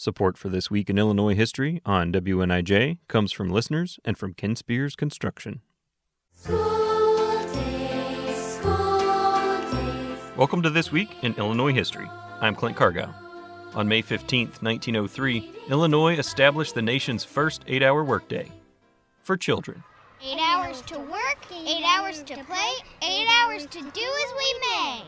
Support for This Week in Illinois History on WNIJ comes from listeners and from Ken Spears Construction. School days, school days. Welcome to This Week in Illinois History. I'm Clint Cargow. On May 15, 1903, Illinois established the nation's first eight hour workday for children. Eight hours to work, eight hours to play, eight hours to do as we may.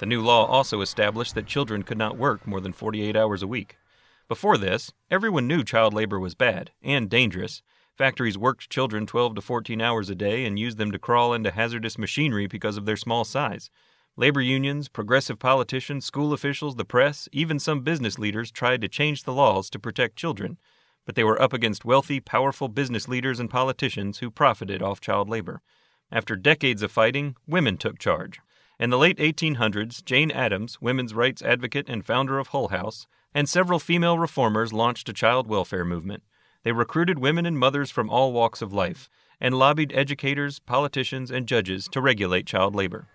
The new law also established that children could not work more than 48 hours a week. Before this, everyone knew child labor was bad and dangerous. Factories worked children 12 to 14 hours a day and used them to crawl into hazardous machinery because of their small size. Labor unions, progressive politicians, school officials, the press, even some business leaders tried to change the laws to protect children, but they were up against wealthy, powerful business leaders and politicians who profited off child labor. After decades of fighting, women took charge. In the late 1800s, Jane Addams, women's rights advocate and founder of Hull House, and several female reformers launched a child welfare movement. They recruited women and mothers from all walks of life and lobbied educators, politicians, and judges to regulate child labor.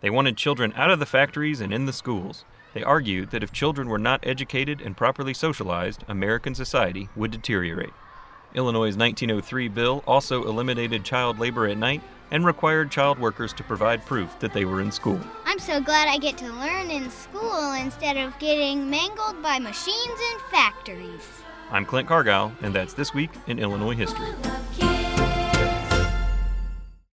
They wanted children out of the factories and in the schools. They argued that if children were not educated and properly socialized, American society would deteriorate. Illinois' 1903 bill also eliminated child labor at night and required child workers to provide proof that they were in school. I'm so glad I get to learn in school instead of getting mangled by machines and factories. I'm Clint Cargow, and that's This Week in Illinois History.